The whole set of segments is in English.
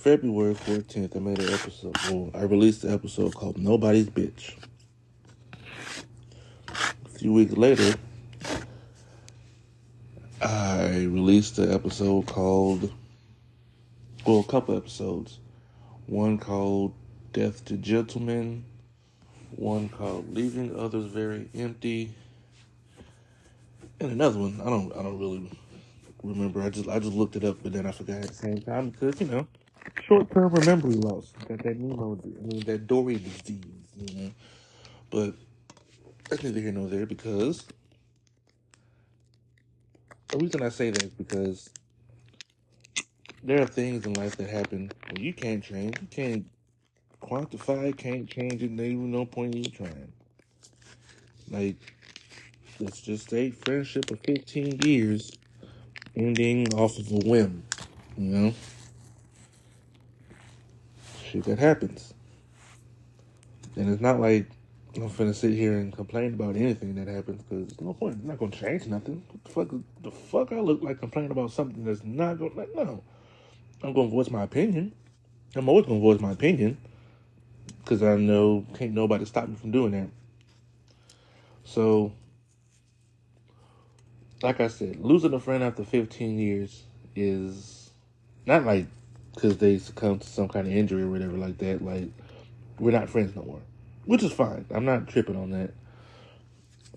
February 14th, I made an episode. Well, I released the episode called Nobody's Bitch. A few weeks later, I released an episode called, well, a couple episodes. One called Death to Gentlemen, one called Leaving Others Very Empty, and another one. I don't, I don't really remember. I just, I just looked it up, but then I forgot at the same time because you know, short-term memory loss. Got that Nemo, I mean that Dory disease, you know. But that's neither here nor there because the reason I say that is because there are things in life that happen and you can't change. You can't quantify can't change it, there's no point in you trying. Like, let's just say friendship of 15 years ending off of a whim, you know? Shit that happens. And it's not like I'm finna sit here and complain about anything that happens because no point. It's not gonna change nothing. What the fuck? The fuck I look like complaining about something that's not gonna. Like, no, I'm gonna voice my opinion. I'm always gonna voice my opinion because I know can't nobody stop me from doing that. So, like I said, losing a friend after 15 years is not like because they succumbed to some kind of injury or whatever like that. Like we're not friends no more which is fine. I'm not tripping on that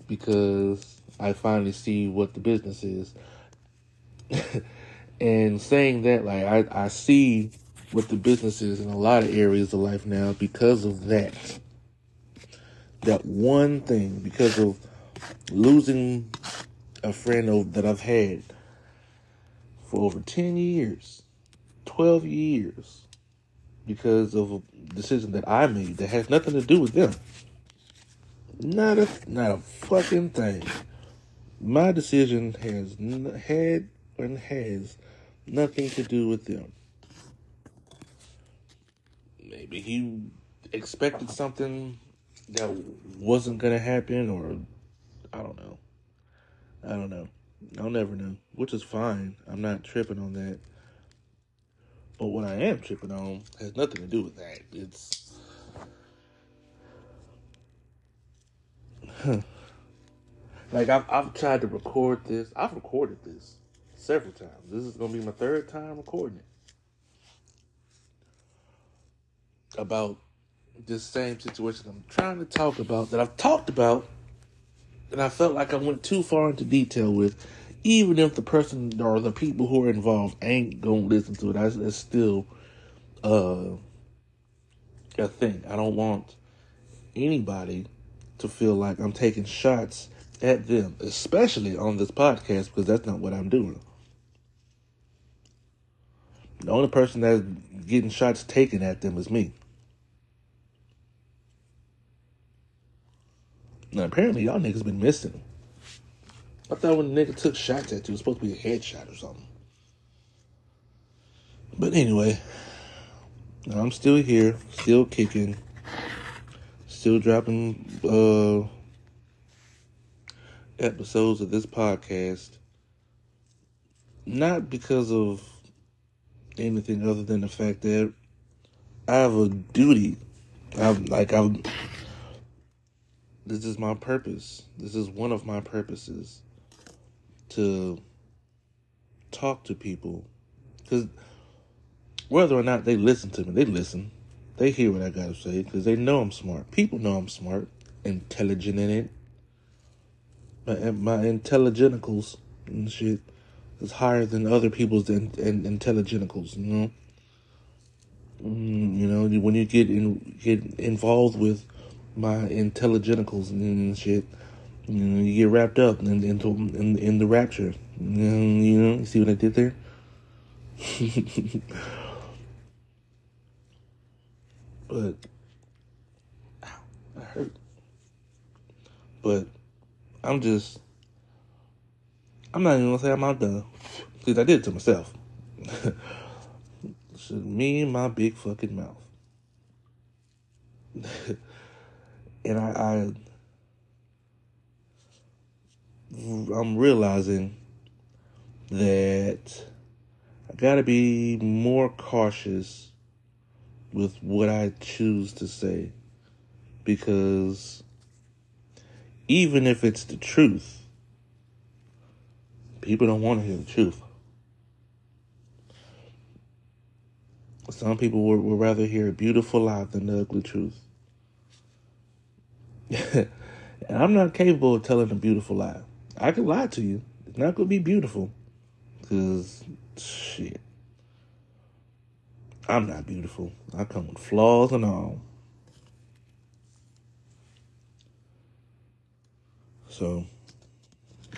because I finally see what the business is. and saying that, like, I, I see what the business is in a lot of areas of life now because of that. That one thing, because of losing a friend that I've had for over 10 years, 12 years, because of a decision that I made that has nothing to do with them. Not a not a fucking thing. My decision has n- had and has nothing to do with them. Maybe he expected something that wasn't gonna happen, or I don't know. I don't know. I'll never know, which is fine. I'm not tripping on that. But what I am tripping on has nothing to do with that. It's like I've I've tried to record this. I've recorded this several times. This is gonna be my third time recording it about this same situation I'm trying to talk about that I've talked about and I felt like I went too far into detail with even if the person or the people who are involved ain't gonna listen to it, that's, that's still uh, a thing. I don't want anybody to feel like I'm taking shots at them, especially on this podcast, because that's not what I'm doing. The only person that's getting shots taken at them is me. Now, apparently, y'all niggas been missing. I thought when the nigga took shots at you, it was supposed to be a headshot or something. But anyway, I'm still here, still kicking, still dropping uh, episodes of this podcast. Not because of anything other than the fact that I have a duty. I'm like I'm. This is my purpose. This is one of my purposes to talk to people because whether or not they listen to me, they listen. They hear what I gotta say because they know I'm smart. People know I'm smart, intelligent in it. My my intelligenicals and shit is higher than other people's in, in, intelligenicals. You know. Mm, you know when you get in get involved with my intelligenicals and shit you know, you get wrapped up in, into in, in the rapture. You know, see what I did there? but ow, I hurt. But I'm just I'm not even gonna say I'm outdone. Because I did it to myself. so me and my big fucking mouth. and I, I I'm realizing that I gotta be more cautious with what I choose to say because even if it's the truth, people don't want to hear the truth. Some people would, would rather hear a beautiful lie than the ugly truth. and I'm not capable of telling a beautiful lie. I can lie to you. It's not to be beautiful. Because, shit. I'm not beautiful. I come with flaws and all. So,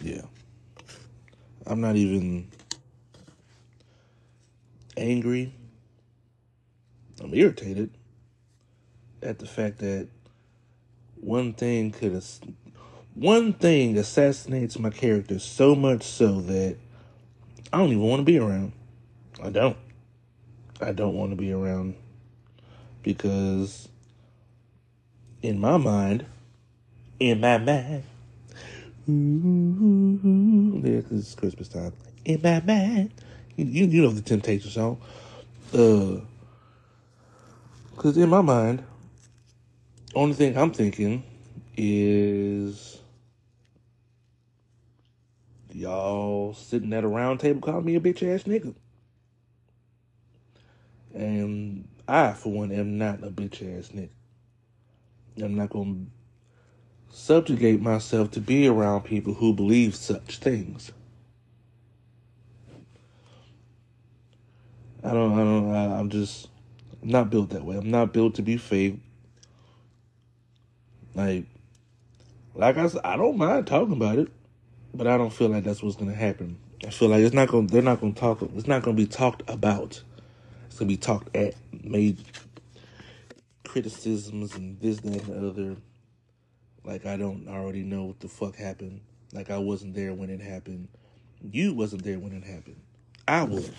yeah. I'm not even angry. I'm irritated at the fact that one thing could one thing assassinates my character so much so that I don't even want to be around. I don't. I don't want to be around because in my mind, in my mind, ooh, yeah, cause it's Christmas time. In my mind, you you know the Temptation song, uh, cause in my mind, only thing I'm thinking is y'all sitting at a round table calling me a bitch ass nigga. And I, for one, am not a bitch ass nigga. I'm not going to subjugate myself to be around people who believe such things. I don't, I don't, I, I'm just I'm not built that way. I'm not built to be fake. Like, like I said, I don't mind talking about it, but I don't feel like that's what's gonna happen. I feel like it's not gonna, they're not gonna talk, it's not gonna be talked about it's gonna be talked at, made criticisms and this, that, and the other. Like I don't already know what the fuck happened. Like I wasn't there when it happened. You wasn't there when it happened. I was.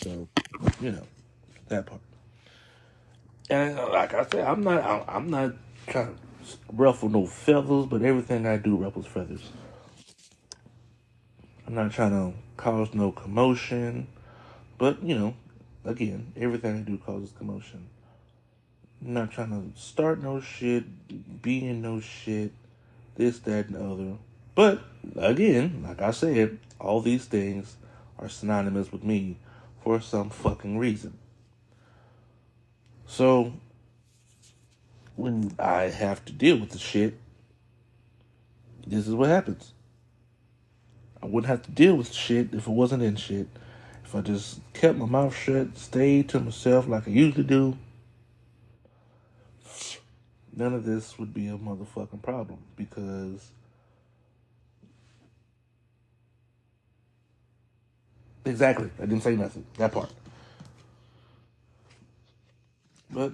So, you know, that part. And uh, like I said, I'm not. I'm not trying to ruffle no feathers, but everything I do ruffles feathers. I'm not trying to cause no commotion, but you know, Again, everything I do causes commotion. I'm not trying to start no shit, be in no shit, this, that, and the other. But again, like I said, all these things are synonymous with me for some fucking reason. So, when I have to deal with the shit, this is what happens. I wouldn't have to deal with shit if it wasn't in shit. If I just kept my mouth shut, stayed to myself like I usually do, none of this would be a motherfucking problem because exactly. I didn't say nothing. That part. But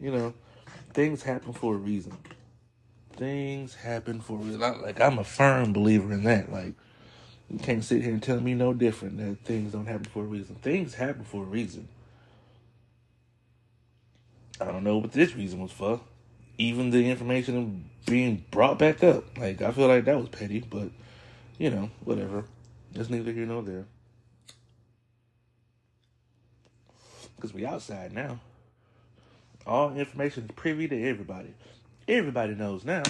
you know things happen for a reason things happen for a reason like I'm a firm believer in that like you can't sit here and tell me no different that things don't happen for a reason. Things happen for a reason. I don't know what this reason was for. Even the information being brought back up. Like, I feel like that was petty, but, you know, whatever. It's neither here nor there. Because we outside now. All information is privy to everybody. Everybody knows now.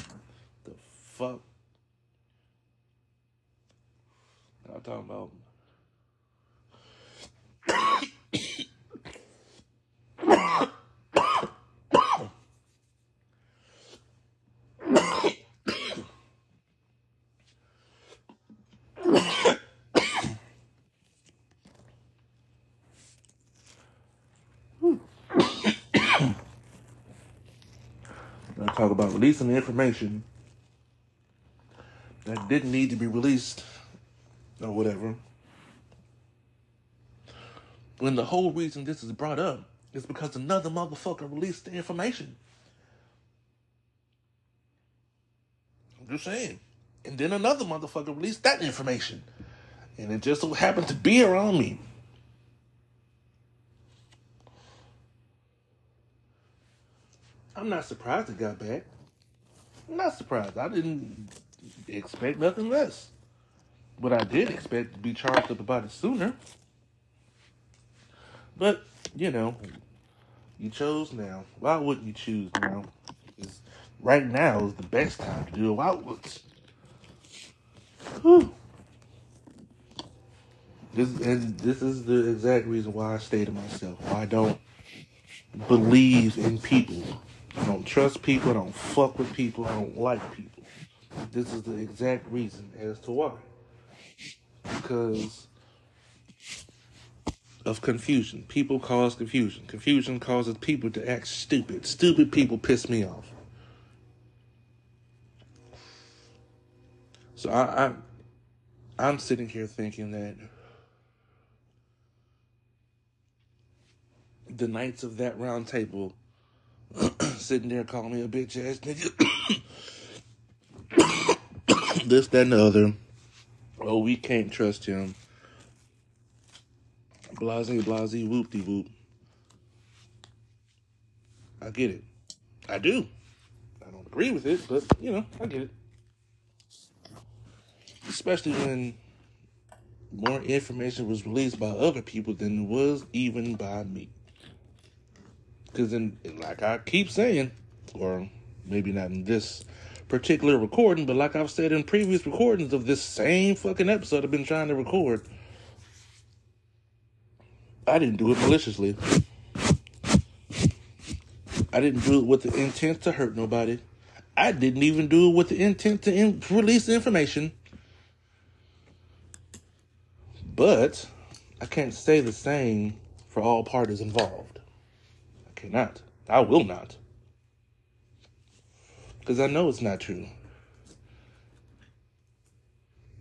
The fuck I'm talking about. About releasing the information that didn't need to be released or whatever. When the whole reason this is brought up is because another motherfucker released the information. I'm just saying. And then another motherfucker released that information. And it just so happened to be around me. I'm not surprised it got back. I'm not surprised. I didn't expect nothing less. But I did expect to be charged up about it sooner. But, you know, you chose now. Why wouldn't you choose now? Because right now is the best time to do it. Why would. This and this is the exact reason why I stay to myself. Why I don't believe in people. I don't trust people. I don't fuck with people. I don't like people. This is the exact reason as to why. Because of confusion. People cause confusion. Confusion causes people to act stupid. Stupid people piss me off. So I, I I'm sitting here thinking that the knights of that round table sitting there calling me a bitch ass nigga. this, that, and the other. Oh, we can't trust him. Blase, blase, whoop de whoop. I get it. I do. I don't agree with it, but you know, I get it. Especially when more information was released by other people than it was even by me. Because, in like I keep saying, or maybe not in this particular recording, but like I've said in previous recordings of this same fucking episode I've been trying to record, I didn't do it maliciously. I didn't do it with the intent to hurt nobody. I didn't even do it with the intent to in- release information. But I can't say the same for all parties involved. Cannot. I will not. Because I know it's not true.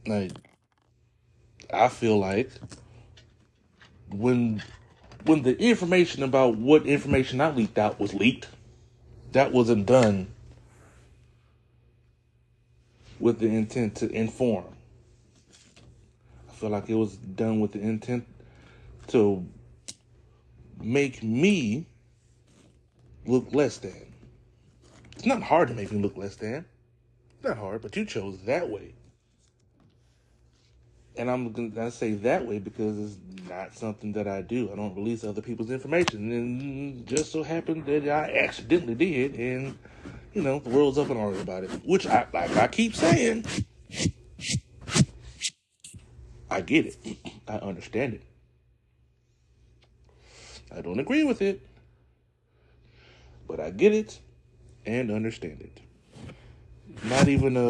Like, I feel like when when the information about what information I leaked out was leaked, that wasn't done with the intent to inform. I feel like it was done with the intent to make me look less than. It's not hard to make me look less than. It's not hard, but you chose that way. And I'm to say that way because it's not something that I do. I don't release other people's information. And just so happened that I accidentally did. And, you know, the world's up in arms about it. Which, I, like I keep saying, I get it. I understand it. I don't agree with it. But I get it and understand it. Not even a.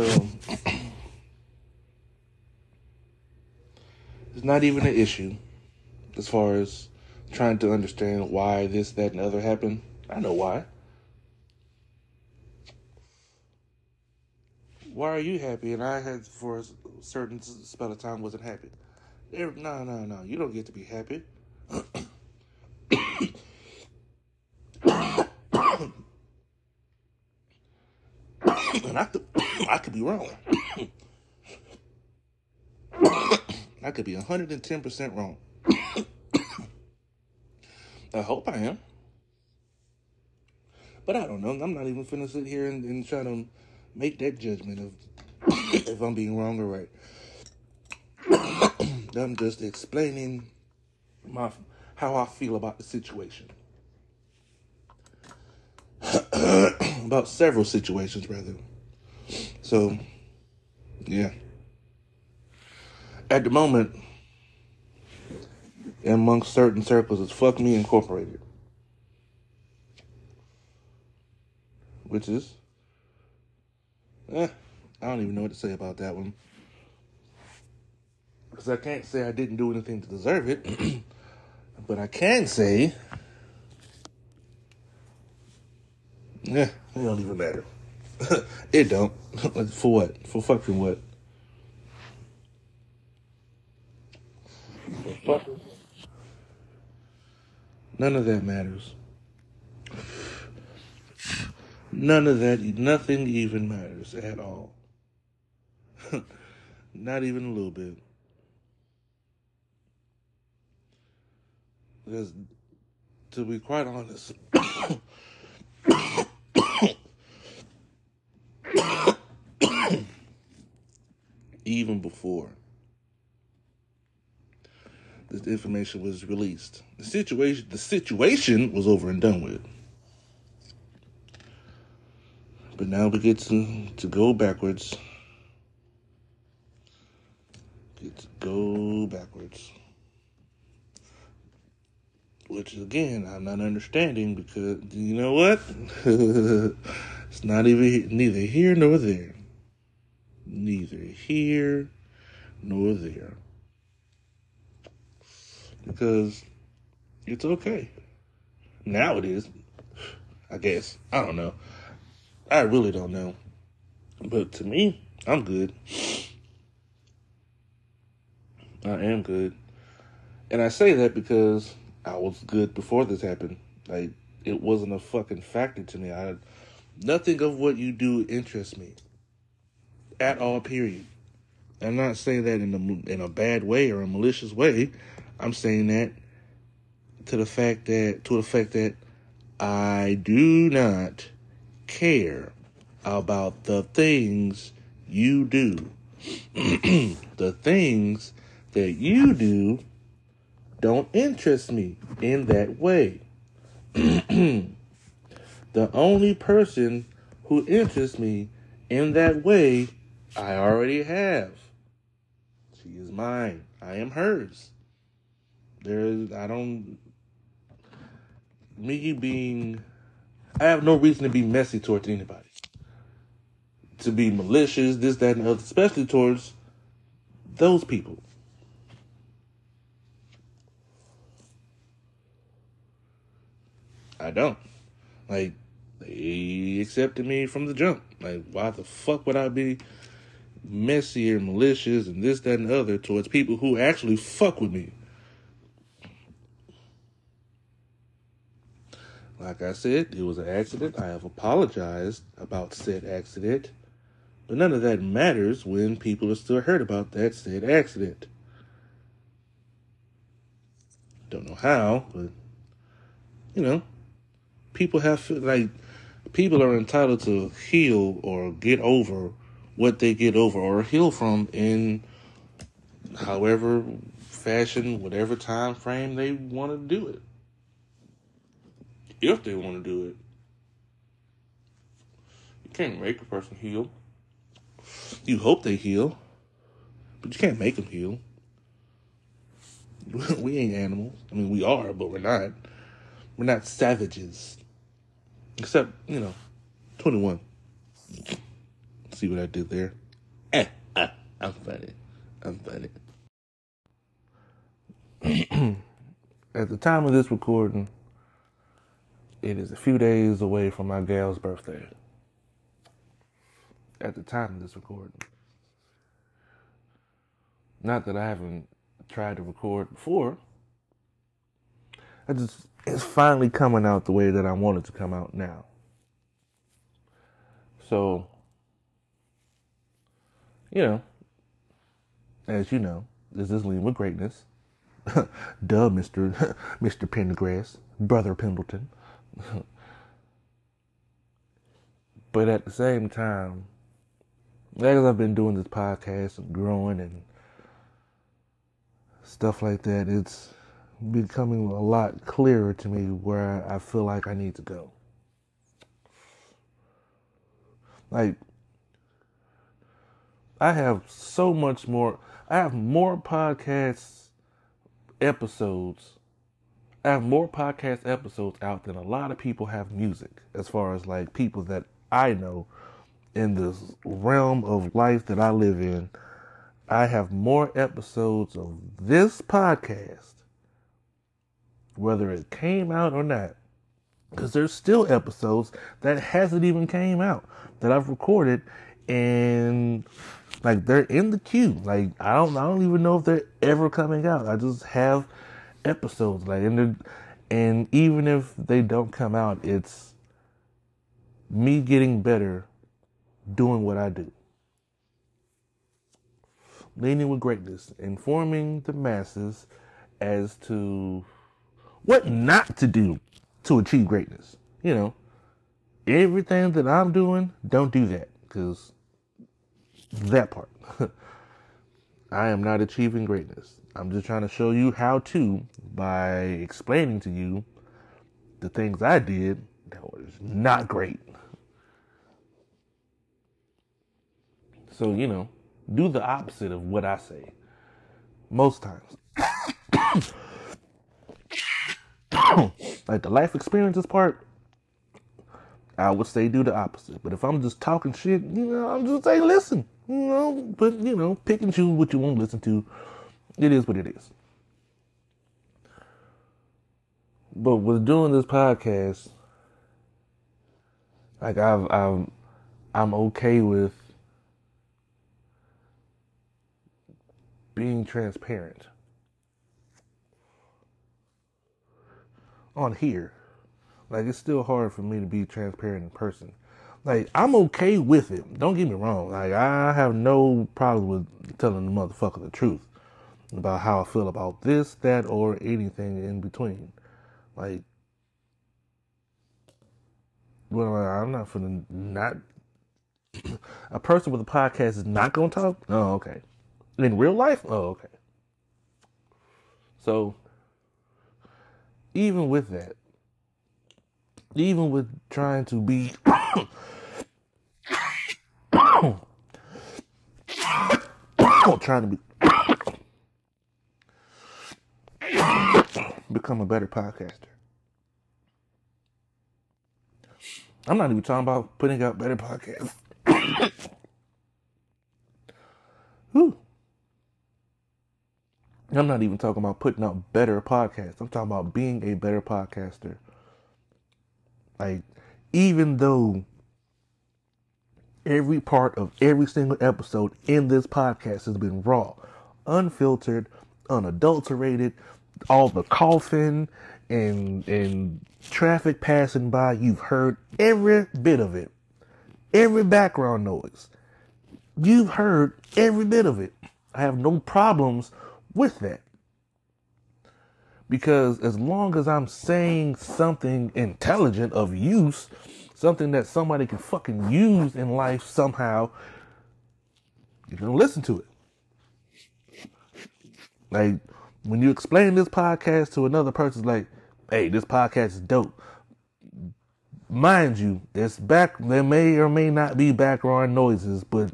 it's not even an issue as far as trying to understand why this, that, and the other happened. I know why. Why are you happy and I had for a certain spell of time wasn't happy? No, no, no. You don't get to be happy. and I could, I could be wrong. I could be 110% wrong. I hope I am. But I don't know. I'm not even finna sit here and, and try to make that judgment of if I'm being wrong or right. I'm just explaining my how I feel about the situation. about several situations, rather. So, yeah. At the moment, amongst certain circles, it's Fuck Me Incorporated. Which is, eh, I don't even know what to say about that one. Because I can't say I didn't do anything to deserve it. but I can say, yeah, it don't even matter. it don't. For what? For fucking what? None of that matters. None of that, nothing even matters at all. Not even a little bit. Because, to be quite honest, even before this information was released. The situation the situation was over and done with. But now we get to, to go backwards. Get to go backwards. Which again I'm not understanding because you know what? it's not even neither here nor there. Neither here nor there because it's okay. Now it is. I guess. I don't know. I really don't know. But to me, I'm good. I am good. And I say that because I was good before this happened. Like it wasn't a fucking factor to me. I nothing of what you do interests me. At all, period. I'm not saying that in a in a bad way or a malicious way. I'm saying that to the fact that to the fact that I do not care about the things you do. the things that you do don't interest me in that way. the only person who interests me in that way, I already have. She is mine. I am hers. There's, I don't, me being, I have no reason to be messy towards anybody. To be malicious, this, that, and other, especially towards those people. I don't. Like, they accepted me from the jump. Like, why the fuck would I be messy and malicious and this, that, and the other towards people who actually fuck with me? Like I said, it was an accident. I have apologized about said accident. But none of that matters when people are still hurt about that said accident. Don't know how, but you know, people have like people are entitled to heal or get over what they get over or heal from in however fashion, whatever time frame they want to do it if they want to do it. You can't make a person heal. You hope they heal, but you can't make them heal. we ain't animals. I mean, we are, but we're not. We're not savages. Except, you know, 21. See what I did there? Eh, ah, I'm funny. I'm funny. At the time of this recording, it is a few days away from my gal's birthday. At the time of this recording. Not that I haven't tried to record before. I just it's finally coming out the way that I want it to come out now. So, you know, as you know, this is Lean with Greatness. Duh, Mr. Mr. Pendergrass, Brother Pendleton. but at the same time, as I've been doing this podcast and growing and stuff like that, it's becoming a lot clearer to me where I feel like I need to go. Like, I have so much more, I have more podcast episodes I have more podcast episodes out than a lot of people have music, as far as like people that I know in this realm of life that I live in. I have more episodes of this podcast, whether it came out or not, because there's still episodes that hasn't even came out that I've recorded, and like they're in the queue. Like I don't, I don't even know if they're ever coming out. I just have episodes. Like, and and even if they don't come out, it's me getting better, doing what I do. Leaning with greatness, informing the masses as to what not to do to achieve greatness. You know, everything that I'm doing, don't do that because that part. I am not achieving greatness. I'm just trying to show you how to by explaining to you the things I did that was not great. So, you know, do the opposite of what I say. Most times. like the life experiences part, I would say do the opposite. But if I'm just talking shit, you know, I'm just saying listen. Know, but you know, pick and choose what you want to listen to. It is what it is. But with doing this podcast, like I've, I've I'm okay with being transparent on here. Like it's still hard for me to be transparent in person. Like I'm okay with it. Don't get me wrong. Like I have no problem with telling the motherfucker the truth about how I feel about this, that, or anything in between. Like, well, I'm not for the not. a person with a podcast is not gonna talk. Oh, okay. In real life, oh, okay. So, even with that, even with trying to be trying to be become a better podcaster. I'm not even talking about putting out better podcasts. I'm not even talking about putting out better podcasts. I'm talking about being a better podcaster. Like, even though every part of every single episode in this podcast has been raw, unfiltered, unadulterated, all the coughing and and traffic passing by, you've heard every bit of it. Every background noise. You've heard every bit of it. I have no problems with that. Because as long as I'm saying something intelligent of use, something that somebody can fucking use in life somehow, you're gonna listen to it. Like when you explain this podcast to another person, like, hey, this podcast is dope. Mind you, there's back there may or may not be background noises, but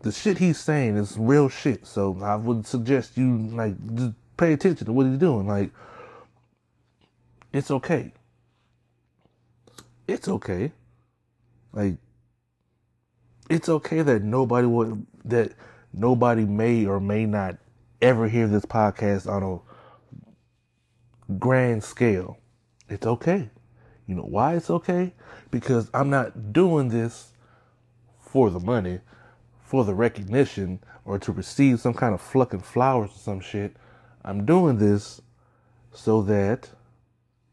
the shit he's saying is real shit. So I would suggest you like just pay attention to what he's doing. Like it's okay. It's okay. Like it's okay that nobody would that nobody may or may not ever hear this podcast on a grand scale. It's okay. You know why it's okay? Because I'm not doing this for the money for the recognition or to receive some kind of fucking flowers or some shit. I'm doing this so that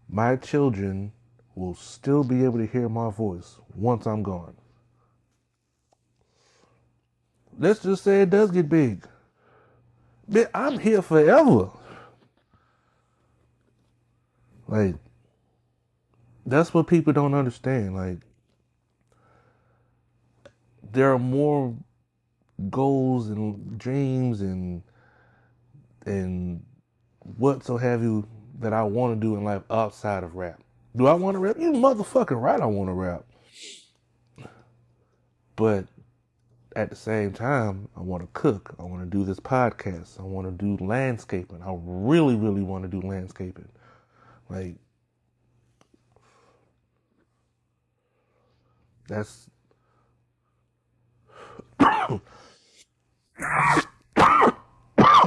my children will still be able to hear my voice once I'm gone. Let's just say it does get big. But I'm here forever. Like, that's what people don't understand. Like, there are more goals and dreams and and what so have you that I want to do in life outside of rap. Do I want to rap? You motherfucking right, I want to rap. But at the same time, I want to cook. I want to do this podcast. I want to do landscaping. I really, really want to do landscaping. Like, that's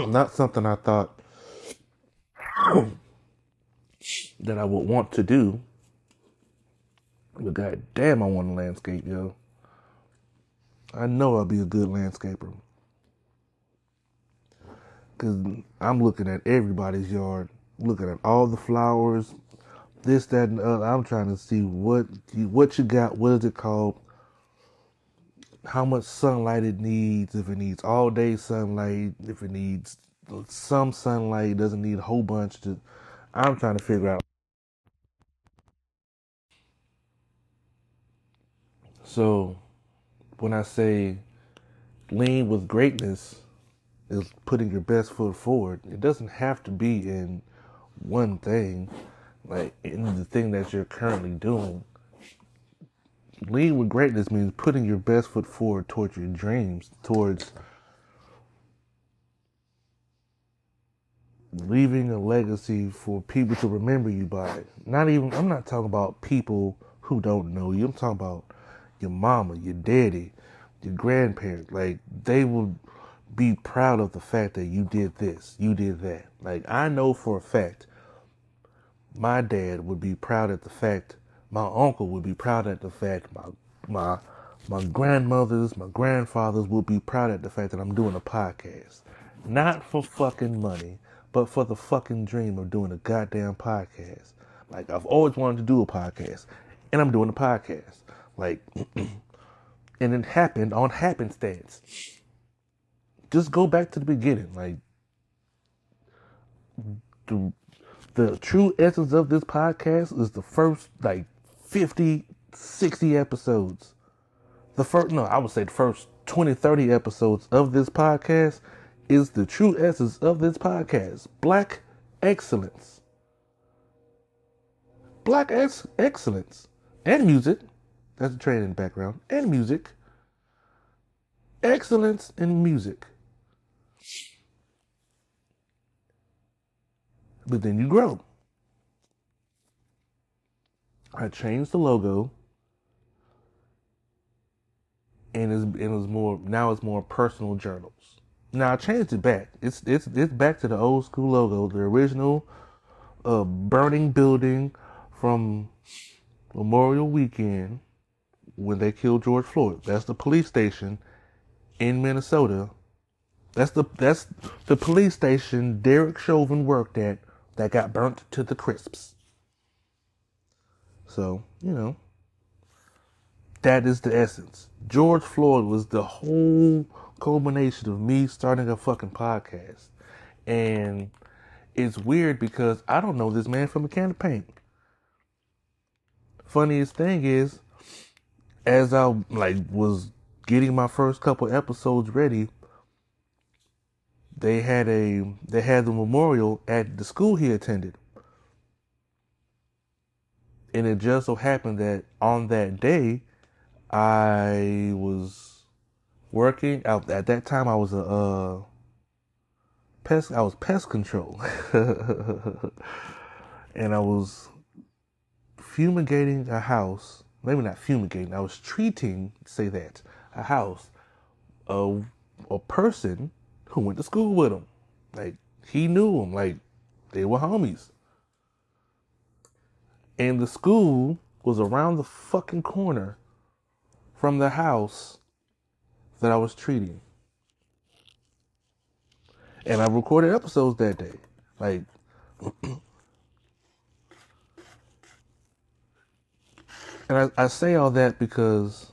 not something I thought that I would want to do. But god damn, I want to landscape, yo. I know I'll be a good landscaper. Cause I'm looking at everybody's yard, looking at all the flowers, this, that, and the other. I'm trying to see what you, what you got. What is it called? how much sunlight it needs, if it needs all day sunlight, if it needs some sunlight, doesn't need a whole bunch to I'm trying to figure out. So when I say lean with greatness, is putting your best foot forward. It doesn't have to be in one thing, like in the thing that you're currently doing. Lean with greatness means putting your best foot forward towards your dreams, towards leaving a legacy for people to remember you by. Not even, I'm not talking about people who don't know you. I'm talking about your mama, your daddy, your grandparents. Like, they will be proud of the fact that you did this, you did that. Like, I know for a fact my dad would be proud at the fact, my uncle would be proud at the fact, my, my, my grandmothers, my grandfathers will be proud at the fact that I'm doing a podcast. Not for fucking money, but for the fucking dream of doing a goddamn podcast. Like I've always wanted to do a podcast, and I'm doing a podcast. Like, and it happened on happenstance. Just go back to the beginning. Like, the the true essence of this podcast is the first like 50, 60 episodes. The first, no, I would say the first 20, 30 episodes of this podcast is the true essence of this podcast black excellence. Black ex- excellence and music. That's a training background. And music. Excellence in music. But then you grow. I changed the logo. And it's, it was more now it's more personal journals. Now I changed it back. It's it's it's back to the old school logo, the original uh, burning building from Memorial Weekend when they killed George Floyd. That's the police station in Minnesota. That's the that's the police station Derek Chauvin worked at that got burnt to the crisps. So, you know, that is the essence. George Floyd was the whole culmination of me starting a fucking podcast. And it's weird because I don't know this man from a can of paint. Funniest thing is, as I like was getting my first couple episodes ready, they had a they had the memorial at the school he attended. And it just so happened that on that day I was working at that time I was a uh, pest I was pest control and I was fumigating a house maybe not fumigating I was treating say that a house of a person who went to school with him like he knew him like they were homies and the school was around the fucking corner from the house that I was treating. And I recorded episodes that day. Like, and I, I say all that because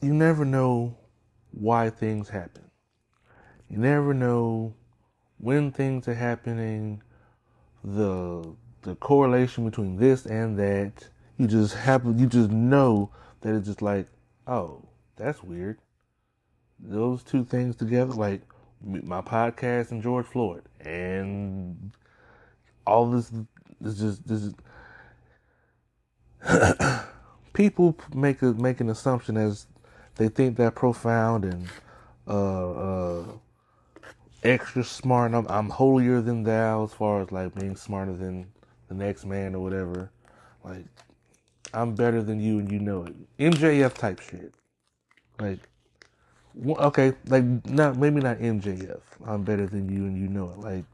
you never know why things happen. You never know when things are happening, the the correlation between this and that you just happen you just know that it's just like oh that's weird those two things together like my podcast and george floyd and all this is just this is people make a make an assumption as they think they're profound and uh, uh, extra smart. I'm, I'm holier than thou as far as like being smarter than the next man or whatever. Like I'm better than you and you know it. MJF type shit. Like, okay, like not maybe not MJF. I'm better than you and you know it. Like,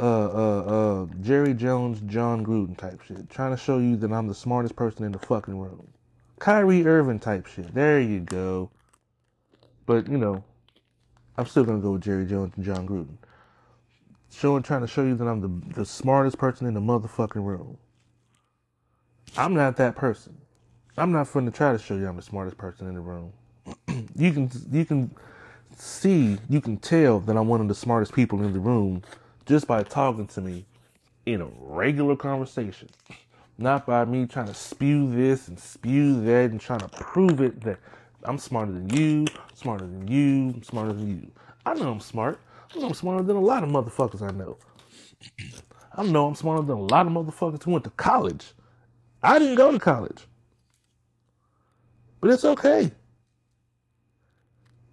uh, uh, uh, Jerry Jones, Jon Gruden type shit. Trying to show you that I'm the smartest person in the fucking room. Kyrie Irving type shit. There you go. But you know, I'm still gonna go with Jerry Jones and Jon Gruden. Showing, trying to show you that I'm the the smartest person in the motherfucking room. I'm not that person. I'm not going to try to show you I'm the smartest person in the room. you can you can see, you can tell that I'm one of the smartest people in the room just by talking to me in a regular conversation. Not by me trying to spew this and spew that and trying to prove it that I'm smarter than you, smarter than you, smarter than you. I know I'm smart. I know I'm smarter than a lot of motherfuckers I know. I know I'm smarter than a lot of motherfuckers who went to college. I didn't go to college. But it's okay.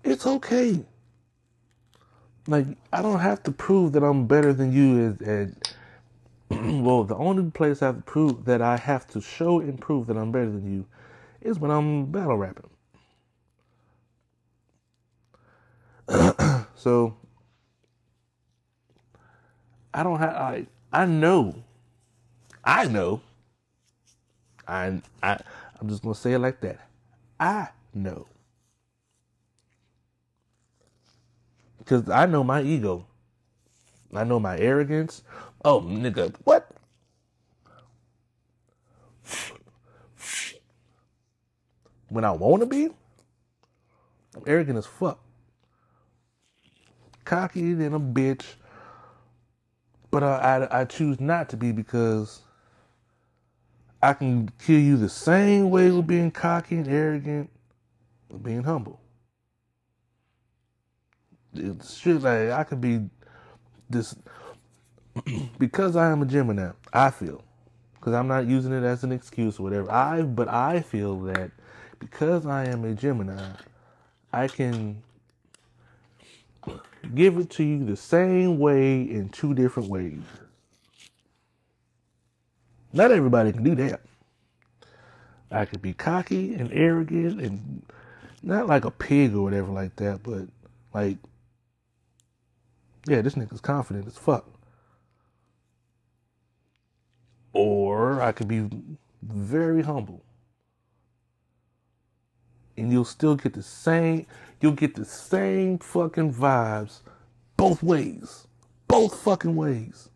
It's okay. Like, I don't have to prove that I'm better than you at, well, the only place I have to prove that I have to show and prove that I'm better than you is when I'm battle rapping. so I don't have I I know I know I I I'm just gonna say it like that. I know. Cause I know my ego. I know my arrogance. Oh nigga, what? When I wanna be, I'm arrogant as fuck cocky than a bitch. But I, I, I choose not to be because I can kill you the same way with being cocky and arrogant, with being humble. True, like I could be this because I am a Gemini. I feel because I'm not using it as an excuse or whatever. I but I feel that because I am a Gemini, I can give it to you the same way in two different ways. Not everybody can do that. I could be cocky and arrogant and not like a pig or whatever like that, but like, yeah, this nigga's confident as fuck. Or I could be very humble. And you'll still get the same, you'll get the same fucking vibes both ways. Both fucking ways.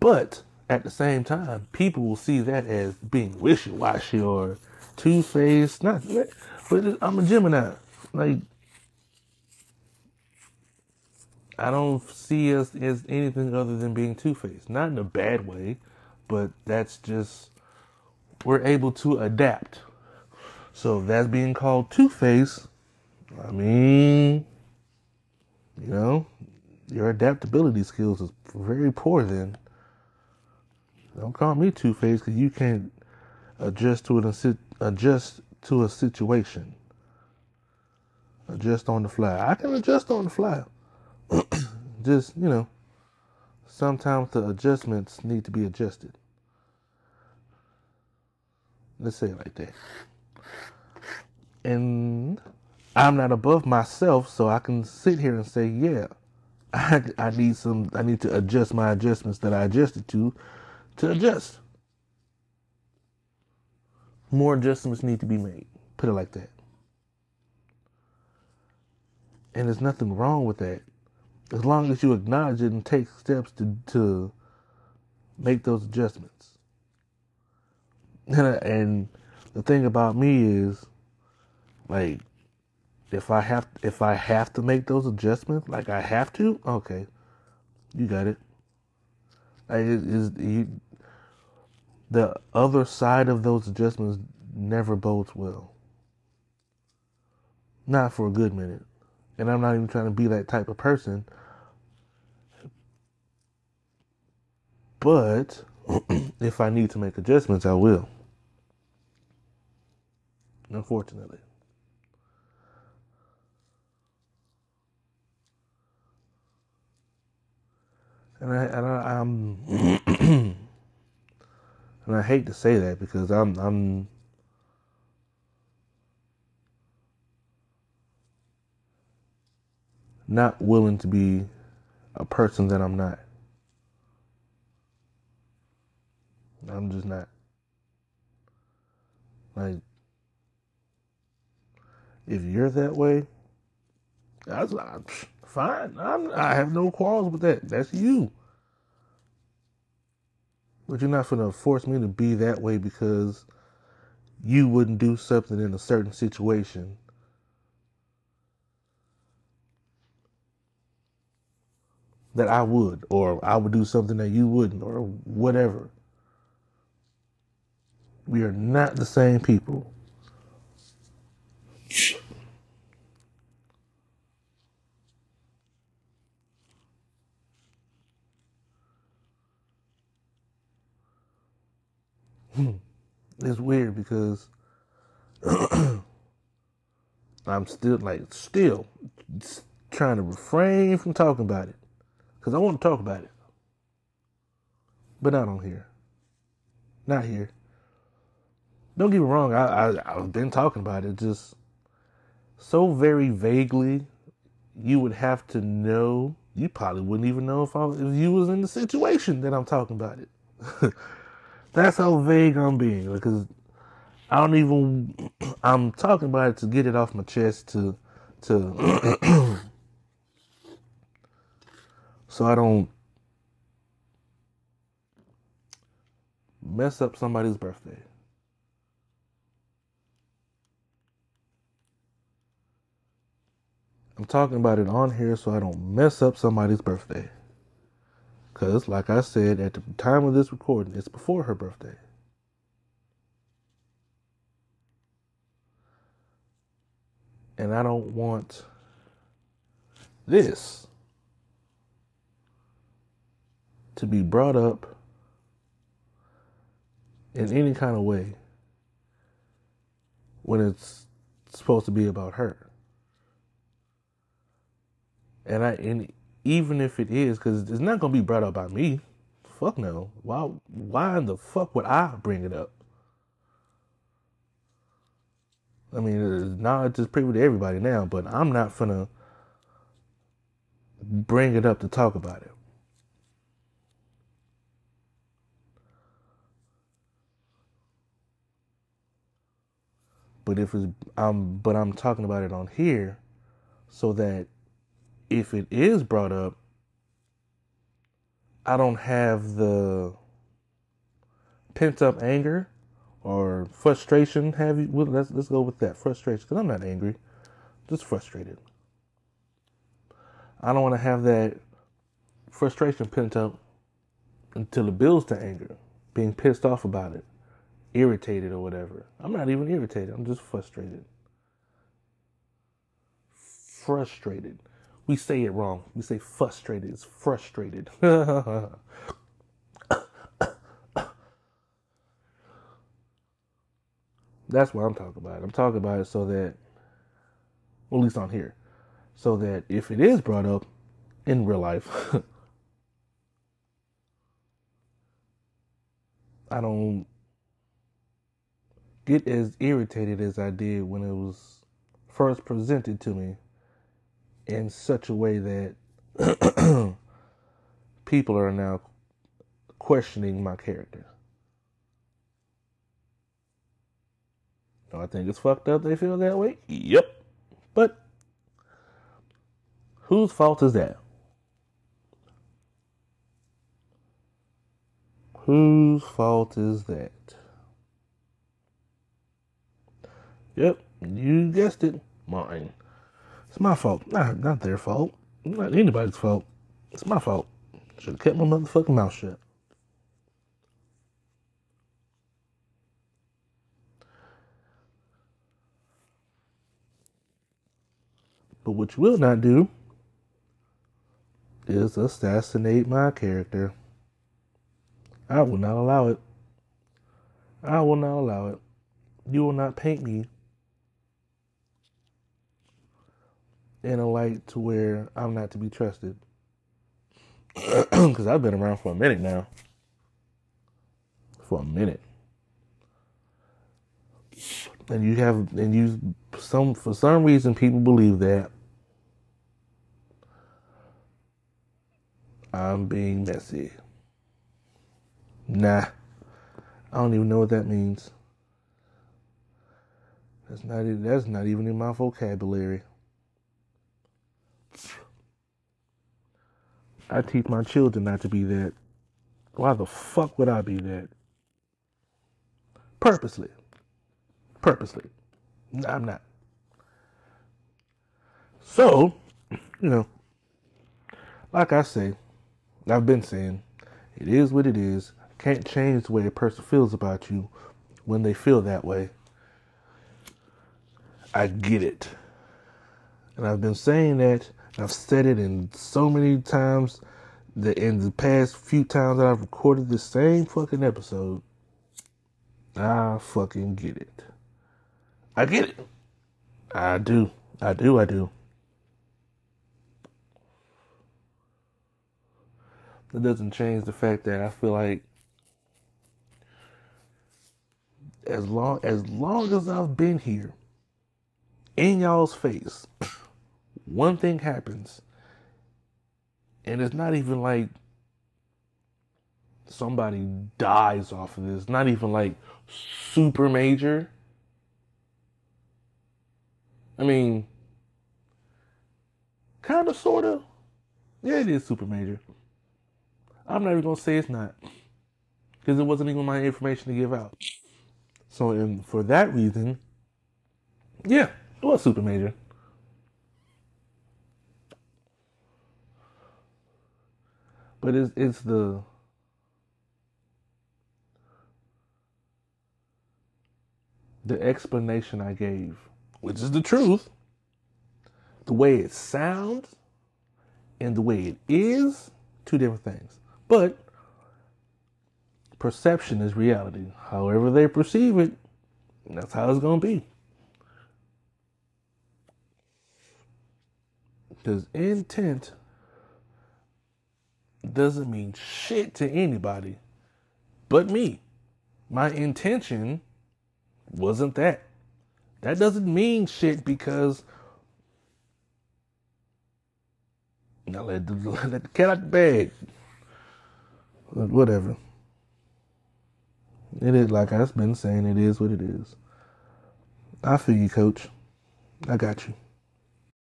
But at the same time, people will see that as being wishy washy or two faced. Not, but I'm a Gemini. Like, I don't see us as anything other than being two faced. Not in a bad way, but that's just, we're able to adapt. So that's being called two faced. I mean, you know, your adaptability skills is very poor then. Don't call me two faced because you can't adjust to an adjust to a situation. Adjust on the fly. I can adjust on the fly. Just you know, sometimes the adjustments need to be adjusted. Let's say it like that. And I'm not above myself, so I can sit here and say, yeah, I, I need some, I need to adjust my adjustments that I adjusted to, to adjust. More adjustments need to be made. Put it like that. And there's nothing wrong with that. As long as you acknowledge it and take steps to, to make those adjustments. And the thing about me is, like, if I have if I have to make those adjustments, like I have to, okay, you got it. I, is you, the other side of those adjustments never bodes well. Not for a good minute, and I'm not even trying to be that type of person. But if I need to make adjustments, I will. Unfortunately. and I and I, I'm and I hate to say that because I'm I'm not willing to be a person that I'm not. I'm just not. Like, if you're that way, that's not fine. I'm, I have no quarrels with that. That's you. But you're not going to force me to be that way because you wouldn't do something in a certain situation. that I would, or I would do something that you wouldn't, or whatever. We are not the same people. Hmm. it's weird because I'm still like still trying to refrain from talking about it because I want to talk about it, but not on here. Not here. Don't get me wrong. I, I I've been talking about it just so very vaguely. You would have to know. You probably wouldn't even know if I if you was in the situation that I'm talking about it. That's how vague I'm being because I don't even. I'm talking about it to get it off my chest to to so I don't mess up somebody's birthday. I'm talking about it on here so I don't mess up somebody's birthday. Because, like I said, at the time of this recording, it's before her birthday. And I don't want this to be brought up in any kind of way when it's supposed to be about her. And I and even if it is, because it's not gonna be brought up by me. Fuck no. Why? Why in the fuck would I bring it up? I mean, uh, now it's just pretty to everybody now, but I'm not gonna bring it up to talk about it. But if it's I'm but I'm talking about it on here so that if it is brought up, I don't have the pent up anger or frustration. Have you? Well, let's let's go with that frustration because I'm not angry, just frustrated. I don't want to have that frustration pent up until it builds to anger, being pissed off about it, irritated or whatever. I'm not even irritated. I'm just frustrated. Frustrated. We say it wrong. We say frustrated. It's frustrated. That's what I'm talking about. I'm talking about it so that, well, at least on here, so that if it is brought up in real life, I don't get as irritated as I did when it was first presented to me in such a way that people are now questioning my character. Do I think it's fucked up they feel that way? Yep. But whose fault is that? Whose fault is that? Yep, you guessed it, mine. It's my fault. Not, not their fault. Not anybody's fault. It's my fault. Should have kept my motherfucking mouth shut. But what you will not do is assassinate my character. I will not allow it. I will not allow it. You will not paint me in a light to where I'm not to be trusted. Because I've been around for a minute now. For a minute. And you have, and you, some, for some reason, people believe that I'm being messy. Nah. I don't even know what that means. That's not that's not even in my vocabulary. I teach my children not to be that. Why the fuck would I be that? Purposely. Purposely. No, I'm not. So, you know, like I say, I've been saying, it is what it is. Can't change the way a person feels about you when they feel that way. I get it. And I've been saying that I've said it in so many times that in the past few times that I've recorded the same fucking episode, I fucking get it. I get it. I do. I do. I do. It doesn't change the fact that I feel like as long as long as I've been here in y'all's face, one thing happens. And it's not even like somebody dies off of this. Not even like super major. I mean, kind of, sort of. Yeah, it is super major. I'm not even gonna say it's not, because it wasn't even my information to give out. So, and for that reason, yeah, it was super major. But it's it's the the explanation I gave, which is the truth, the way it sounds and the way it is, two different things. But perception is reality. However they perceive it, that's how it's going to be. Because intent doesn't mean shit to anybody but me. My intention wasn't that. That doesn't mean shit because now let the, let the cat out the bag. But whatever. It is like I've been saying. It is what it is. I feel you, Coach. I got you.